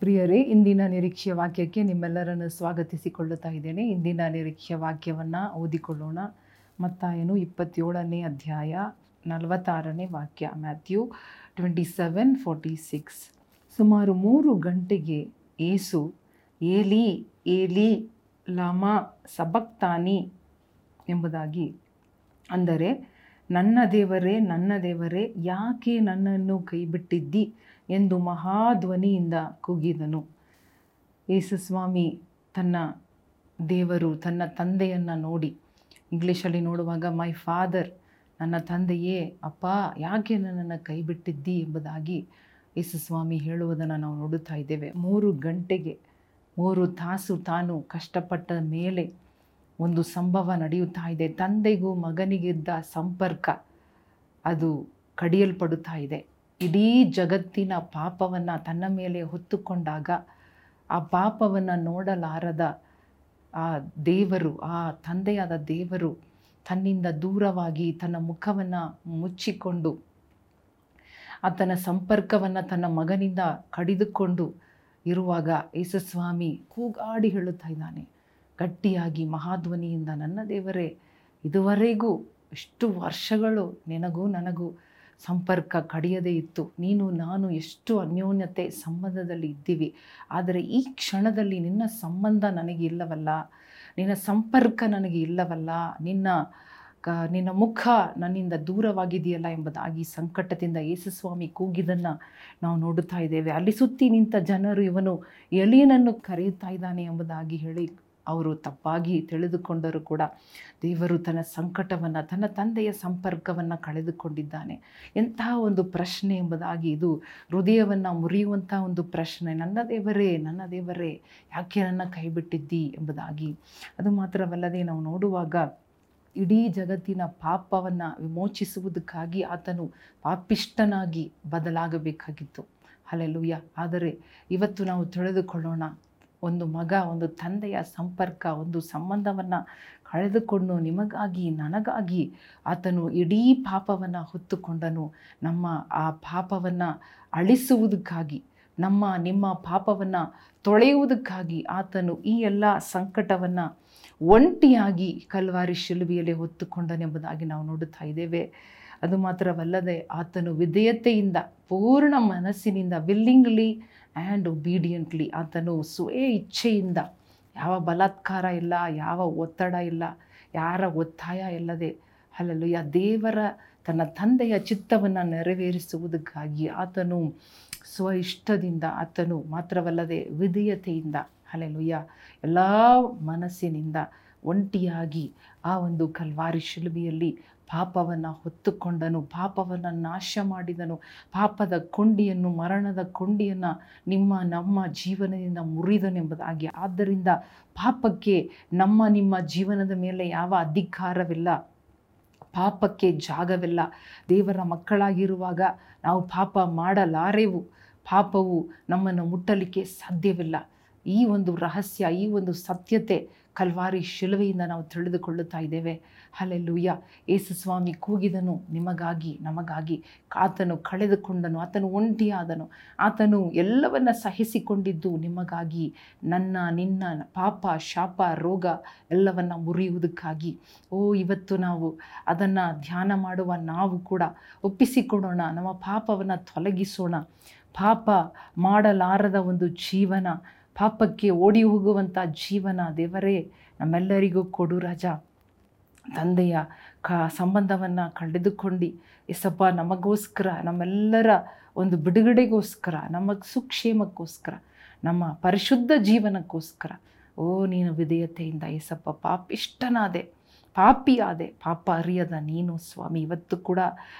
ಪ್ರಿಯರೇ, ಇಂದಿನ ನಿರೀಕ್ಷೆಯ ವಾಕ್ಯಕ್ಕೆ ನಿಮ್ಮೆಲ್ಲರನ್ನು ಸ್ವಾಗತಿಸಿಕೊಳ್ಳುತ್ತಾ ಇದ್ದೇನೆ. ಇಂದಿನ ನಿರೀಕ್ಷೆಯ ವಾಕ್ಯವನ್ನು ಓದಿಕೊಳ್ಳೋಣ. ಮತ್ತಾಯನು ಇಪ್ಪತ್ತೇಳನೇ ಅಧ್ಯಾಯ ನಲವತ್ತಾರನೇ ವಾಕ್ಯ, Matthew twenty seven forty six. ಸುಮಾರು ಮೂರು ಗಂಟೆಗೆ ಏಸು, ಏಲಿ ಏಲಿ, ಲಮ, ಸಬಕ್ತಾನಿ ಎಂಬುದಾಗಿ, ಅಂದರೆ ನನ್ನ ದೇವರೇ ನನ್ನ ದೇವರೇ, ಯಾಕೆ ನನ್ನನ್ನು ಕೈಬಿಟ್ಟಿದ್ದಿ? ಎಂದು ಮಹಾಧ್ವನಿಯಿಂದ ಕೂಗಿದನು. ಯೇಸುಸ್ವಾಮಿ ತನ್ನ ದೇವರು, ತನ್ನ ತಂದೆಯನ್ನು ನೋಡಿ. ಇಂಗ್ಲೀಷಲ್ಲಿ ನೋಡುವಾಗ ಮೈ ಫಾದರ್ ನನ್ನ ತಂದೆಯೇ, ಅಪ್ಪ, ಯಾಕೆ ನನ್ನನ್ನು ಕೈಬಿಟ್ಟಿದ್ದಿ? ಎಂಬುದಾಗಿ ಯೇಸುಸ್ವಾಮಿ ಹೇಳುವುದನ್ನು ನಾವು ನೋಡುತ್ತಾ ಇದ್ದೇವೆ. ಮೂರು ಗಂಟೆಗೆ, ಮೂರು ತಾಸು ತಾನು ಕಷ್ಟಪಟ್ಟ ಮೇಲೆ ಒಂದು ಸಂಭವ ನಡೆಯುತ್ತಾ ಇದೆ. ತಂದೆಗೂ ಮಗನಿಗಿದ್ದ ಸಂಪರ್ಕ ಅದು ಕಡಿಯಲ್ಪಡುತ್ತಾ ಇದೆ. ಇಡೀ ಜಗತ್ತಿನ ಪಾಪವನ್ನು ತನ್ನ ಮೇಲೆ ಹೊತ್ತುಕೊಂಡಾಗ ಆ ಪಾಪವನ್ನು ನೋಡಲಾರದ ಆ ದೇವರು, ಆ ತಂದೆಯಾದ ದೇವರು ತನ್ನಿಂದ ದೂರವಾಗಿ ತನ್ನ ಮುಖವನ್ನು ಮುಚ್ಚಿಕೊಂಡು ಆತನ ಸಂಪರ್ಕವನ್ನು ತನ್ನ ಮಗನಿಂದ ಕಡಿದುಕೊಂಡು ಇರುವಾಗ ಯೇಸುಸ್ವಾಮಿ ಕೂಗಾಡಿ ಹೇಳುತ್ತಾ ಇದ್ದಾನೆ. ಗಟ್ಟಿಯಾಗಿ ಮಹಾಧ್ವನಿಯಿಂದ ನನ್ನ ದೇವರೇ, ಇದುವರೆಗೂ ಇಷ್ಟು ವರ್ಷಗಳು ನಿನಗೂ ನನಗೂ ಸಂಪರ್ಕ ಕಡಿಯದೇ ಇತ್ತು. ನೀನು, ನಾನು ಎಷ್ಟು ಅನ್ಯೋನ್ಯತೆ ಸಂಬಂಧದಲ್ಲಿ ಇದ್ದೀವಿ. ಆದರೆ ಈ ಕ್ಷಣದಲ್ಲಿ ನಿನ್ನ ಸಂಬಂಧ ನನಗೆ ಇಲ್ಲವಲ್ಲ? ನಿನ್ನ ಸಂಪರ್ಕ ನನಗೆ ಇಲ್ಲವಲ್ಲ? ನಿನ್ನ ಕ, ನಿನ್ನ ಮುಖ ನನ್ನಿಂದ ದೂರವಾಗಿದೆಯಲ್ಲ ಎಂಬುದಾಗಿ ಸಂಕಟದಿಂದ ಯೇಸುಸ್ವಾಮಿ ಕೂಗಿದನ್ನು ನಾವು ನೋಡುತ್ತಾ ಇದ್ದೇವೆ. ಅಲ್ಲಿ ಸುತ್ತಿ ನಿಂತ ಜನರು ಇವನು ಎಲಿಯನನ್ನು ಕರೆಯುತ್ತಾ ಇದ್ದಾನೆ ಎಂಬುದಾಗಿ ಹೇಳಿ ಅವರು ತಪ್ಪಾಗಿ ತಿಳಿದುಕೊಂಡರೂ ಕೂಡ ದೇವರು ತನ್ನ ಸಂಕಟವನ್ನು, ತನ್ನ ತಂದೆಯ ಸಂಪರ್ಕವನ್ನು ಕಳೆದುಕೊಂಡಿದ್ದಾನೆ. ಎಂತಹ ಒಂದು ಪ್ರಶ್ನೆ ಎಂಬುದಾಗಿ ಇದು ಹೃದಯವನ್ನು ಮುರಿಯುವಂಥ ಒಂದು ಪ್ರಶ್ನೆ. ನನ್ನ ದೇವರೇ ನನ್ನ ದೇವರೇ, ಯಾಕೆ ನನ್ನ ಕೈಬಿಟ್ಟಿದ್ದಿ ಎಂಬುದಾಗಿ. ಅದು ಮಾತ್ರವಲ್ಲದೆ ನಾವು ನೋಡುವಾಗ ಇಡೀ ಜಗತ್ತಿನ ಪಾಪವನ್ನು ವಿಮೋಚಿಸುವುದಕ್ಕಾಗಿ ಆತನು ಪಾಪಿಷ್ಟನಾಗಿ ಬದಲಾಗಬೇಕಾಗಿತ್ತು. ಅಲ್ಲೆಲ್ಲೂಯ್ಯ ಆದರೆ ಇವತ್ತು ನಾವು ತಿಳಿದುಕೊಳ್ಳೋಣ ಒಂದು ಮಗ, ಒಂದು ತಂದೆಯ ಸಂಪರ್ಕ, ಒಂದು ಸಂಬಂಧವನ್ನು ಕಳೆದುಕೊಂಡು ನಿಮಗಾಗಿ, ನನಗಾಗಿ ಆತನು ಇಡೀ ಪಾಪವನ್ನು ಹೊತ್ತುಕೊಂಡನು. ನಮ್ಮ ಆ ಪಾಪವನ್ನು ಅಳಿಸುವುದಕ್ಕಾಗಿ, ನಮ್ಮ, ನಿಮ್ಮ ಪಾಪವನ್ನು ತೊಳೆಯುವುದಕ್ಕಾಗಿ ಆತನು ಈ ಎಲ್ಲ ಸಂಕಟವನ್ನು ಒಂಟಿಯಾಗಿ ಕಲ್ವಾರಿ ಶಿಲುಬಿಯಲ್ಲಿ ಹೊತ್ತುಕೊಂಡನೆಂಬುದಾಗಿ ನಾವು ನೋಡುತ್ತಾ ಇದ್ದೇವೆ. ಅದು ಮಾತ್ರವಲ್ಲದೆ ಆತನು ವಿಧೇಯತೆಯಿಂದ, ಪೂರ್ಣ ಮನಸ್ಸಿನಿಂದ ವಿಲ್ಲಿಂಗ್ಲಿ ಆ್ಯಂಡ್ ಒಬೀಡಿಯಂಟ್ಲಿ ಆತನು ಸ್ವೇ ಇಚ್ಛೆಯಿಂದ, ಯಾವ ಬಲಾತ್ಕಾರ ಇಲ್ಲ, ಯಾವ ಒತ್ತಡ ಇಲ್ಲ, ಯಾರ ಒತ್ತಾಯ ಇಲ್ಲದೆ ಅಲ್ಲಲು ಯಾ ದೇವರ ತನ್ನ ತಂದೆಯ ಚಿತ್ತವನ್ನು ನೆರವೇರಿಸುವುದಕ್ಕಾಗಿ ಆತನು ಸ್ವ ಇಷ್ಟದಿಂದ ಆತನು ಮಾತ್ರವಲ್ಲದೆ ವಿಧೇಯತೆಯಿಂದ ಅಲೆಲುಯ್ಯ ಎಲ್ಲ ಮನಸ್ಸಿನಿಂದ ಒಂಟಿಯಾಗಿ ಆ ಒಂದು ಕಲ್ವಾರಿ ಶಿಲುಬೆಯಲ್ಲಿ ಪಾಪವನ್ನು ಹೊತ್ತುಕೊಂಡನು, ಪಾಪವನ್ನು ನಾಶ ಮಾಡಿದನು ಪಾಪದ ಕೊಂಡಿಯನ್ನು, ಮರಣದ ಕೊಂಡಿಯನ್ನು ನಿಮ್ಮ, ನಮ್ಮ ಜೀವನದಿಂದ ಮುರಿದನೆಂಬುದಾಗಿ ಆದ್ದರಿಂದ ಪಾಪಕ್ಕೆ ನಮ್ಮ, ನಿಮ್ಮ ಜೀವನದ ಮೇಲೆ ಯಾವ ಅಧಿಕಾರವಿಲ್ಲ. ಪಾಪಕ್ಕೆ ಜಾಗವಿಲ್ಲ. ದೇವರ ಮಕ್ಕಳಾಗಿರುವಾಗ ನಾವು ಪಾಪ ಮಾಡಲಾರೆವು. ಪಾಪವು ನಮ್ಮನ್ನು ಮುಟ್ಟಲಿಕ್ಕೆ ಸಾಧ್ಯವಿಲ್ಲ. ಈ ಒಂದು ರಹಸ್ಯ, ಈ ಒಂದು ಸತ್ಯತೆ ಕಲ್ವಾರಿ ಶಿಲುವೆಯಿಂದ ನಾವು ತಿಳಿದುಕೊಳ್ಳುತ್ತಾ ಇದ್ದೇವೆ. ಅಲ್ಲೆಲ್ಲೂಯ್ಯ ಯೇಸು ಸ್ವಾಮಿ ಕೂಗಿದನು ನಿಮಗಾಗಿ, ನಮಗಾಗಿ. ಆತನು ಕಳೆದುಕೊಂಡನು, ಆತನು ಒಂಟಿಯಾದನು. ಆತನು ಎಲ್ಲವನ್ನ ಸಹಿಸಿಕೊಂಡಿದ್ದು ನಿಮಗಾಗಿ. ನನ್ನ, ನಿನ್ನ ಪಾಪ, ಶಾಪ, ರೋಗ ಎಲ್ಲವನ್ನು ಮುರಿಯುವುದಕ್ಕಾಗಿ. ಓ, ಇವತ್ತು ನಾವು ಅದನ್ನು ಧ್ಯಾನ ಮಾಡುವ ನಾವು ಕೂಡ ಒಪ್ಪಿಸಿಕೊಡೋಣ, ನಮ್ಮ ಪಾಪವನ್ನು ತೊಲಗಿಸೋಣ. ಪಾಪ ಮಾಡಲಾರದ ಒಂದು ಜೀವನ ಪಾಪಕ್ಕೆ ಓಡಿ ಹೋಗುವಂಥ ಜೀವನ ದೇವರೇ, ನಮ್ಮೆಲ್ಲರಿಗೂ ಕೊಡು ರಾಜ. ತಂದೆಯ ಕ ಸಂಬಂಧವನ್ನು ಕಳೆದುಕೊಂಡು. ಎಸಪ್ಪ ನಮಗೋಸ್ಕರ, ನಮ್ಮೆಲ್ಲರ ಒಂದು ಬಿಡುಗಡೆಗೋಸ್ಕರ, ನಮ್ಮ ಸುಕ್ಷೇಮಕ್ಕೋಸ್ಕರ, ನಮ್ಮ ಪರಿಶುದ್ಧ ಜೀವನಕ್ಕೋಸ್ಕರ. ಓ, ನೀನು ವಿಧೇಯತೆಯಿಂದ ಎಸಪ್ಪ ಪಾಪಿಷ್ಟನಾದೆ ಪಾಪಿಯಾದೆ, ಪಾಪ ಅರಿಯದ ನೀನು ಸ್ವಾಮಿ. ಇವತ್ತು ಕೂಡ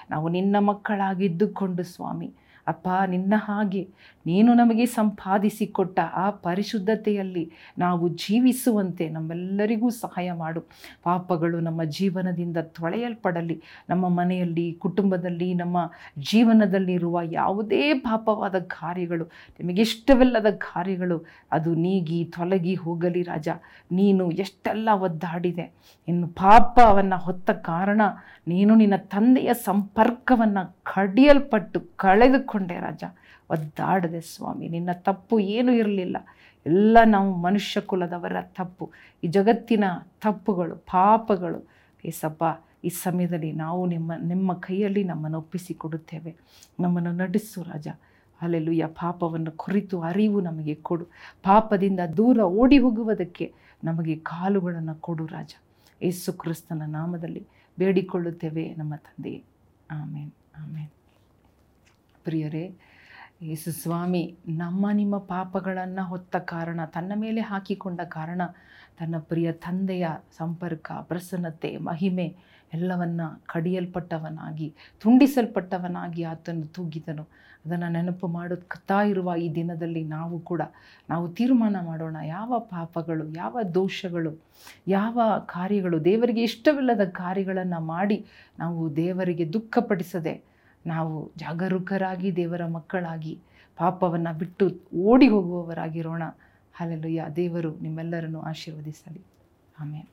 ನಾವು ನಿನ್ನ ಮಕ್ಕಳಾಗಿದ್ದುಕೊಂಡು ಸ್ವಾಮಿ. ಅಪ್ಪ, ನಿನ್ನ ಹಾಗೆ. ನೀನು ನಮಗೆ ಸಂಪಾದಿಸಿಕೊಟ್ಟ ಆ ಪರಿಶುದ್ಧತೆಯಲ್ಲಿ ನಾವು ಜೀವಿಸುವಂತೆ ನಮ್ಮೆಲ್ಲರಿಗೂ ಸಹಾಯ ಮಾಡು. ಪಾಪಗಳು ನಮ್ಮ ಜೀವನದಿಂದ ತೊಳೆಯಲ್ಪಡಲಿ. ನಮ್ಮ ಮನೆಯಲ್ಲಿ, ಕುಟುಂಬದಲ್ಲಿ, ನಮ್ಮ ಜೀವನದಲ್ಲಿರುವ ಯಾವುದೇ ಪಾಪವಾದ ಕಾರ್ಯಗಳು, ನಿಮಗಿಷ್ಟವಿಲ್ಲದ ಕಾರ್ಯಗಳು, ಅದು ನೀಗಿ ತೊಲಗಿ ಹೋಗಲಿ ರಾಜ. ನೀನು ಎಷ್ಟೆಲ್ಲ ಒದ್ದಾಡಿದೆ. ಇನ್ನು ಪಾಪವನ್ನು ಹೊತ್ತ ಕಾರಣ ನೀನು ನಿನ್ನ ತಂದೆಯ ಸಂಪರ್ಕವನ್ನು ಕಡಿಯಲ್ಪಟ್ಟು ಕಳೆದುಕೊಂಡೆ ರಾಜ, ಒದ್ದಾಡದೆ ಸ್ವಾಮಿ, ನಿನ್ನ ತಪ್ಪು ಏನೂ ಇರಲಿಲ್ಲ. ಎಲ್ಲ ನಾವು ಮನುಷ್ಯ ಕುಲದವರ ತಪ್ಪು. ಈ ಜಗತ್ತಿನ ತಪ್ಪುಗಳು, ಪಾಪಗಳು ಏಸಪ್ಪ ಈ ಸಮಯದಲ್ಲಿ ನಾವು ನಿಮ್ಮ ನಿಮ್ಮ ಕೈಯಲ್ಲಿ ನಮ್ಮನ್ನು ಒಪ್ಪಿಸಿಕೊಡುತ್ತೇವೆ. ನಮ್ಮನ್ನು ನಡೆಸು ರಾಜ. ಅಲ್ಲೆಲ್ಲುಯ್ಯ ಪಾಪವನ್ನು ಕುರಿತು ಅರಿವು ನಮಗೆ ಕೊಡು. ಪಾಪದಿಂದ ದೂರ ಓಡಿ ಹೋಗುವುದಕ್ಕೆ ನಮಗೆ ಕಾಲುಗಳನ್ನು ಕೊಡು ರಾಜ. ಯೇಸು ಕ್ರಿಸ್ತನ ನಾಮದಲ್ಲಿ ಬೇಡಿಕೊಳ್ಳುತ್ತೇವೆ ನಮ್ಮ ತಂದೆಯೇ. ಆಮೇನ್ ಆಮೇನ್. ಪ್ರಿಯರೇ ಯೇಸು ಸ್ವಾಮಿ ನಮ್ಮ ನಿಮ್ಮ ಪಾಪಗಳನ್ನು ಹೊತ್ತ ಕಾರಣ, ತನ್ನ ಮೇಲೆ ಹಾಕಿಕೊಂಡ ಕಾರಣ, ತನ್ನ ಪ್ರಿಯ ತಂದೆಯ ಸಂಪರ್ಕ, ಪ್ರಸನ್ನತೆ, ಮಹಿಮೆ ಎಲ್ಲವನ್ನ ಕಡಿಯಲ್ಪಟ್ಟವನಾಗಿ, ತುಂಡಿಸಲ್ಪಟ್ಟವನಾಗಿ ಆತನು ತೂಗಿದನು. ಅದನ್ನು ನೆನಪು ಮಾಡುತ್ತಾ ಇರುವ ಈ ದಿನದಲ್ಲಿ ನಾವು ಕೂಡ ನಾವು ತೀರ್ಮಾನ ಮಾಡೋಣ. ಯಾವ ಪಾಪಗಳು, ಯಾವ ದೋಷಗಳು, ಯಾವ ಕಾರ್ಯಗಳು ದೇವರಿಗೆ ಇಷ್ಟವಿಲ್ಲದ ಕಾರ್ಯಗಳನ್ನು ಮಾಡಿ ನಾವು ದೇವರಿಗೆ ದುಃಖಪಡಿಸದೆ ನಾವು ಜಾಗರೂಕರಾಗಿ ದೇವರ ಮಕ್ಕಳಾಗಿ ಪಾಪವನ್ನು ಬಿಟ್ಟು ಓಡಿ ಹೋಗುವವರಾಗಿರೋಣ. ಹಾಲೆಲ್ಲುಯ್ಯ ದೇವರು ನಿಮ್ಮೆಲ್ಲರನ್ನು ಆಶೀರ್ವದಿಸಲಿ. ಆಮೇಲೆ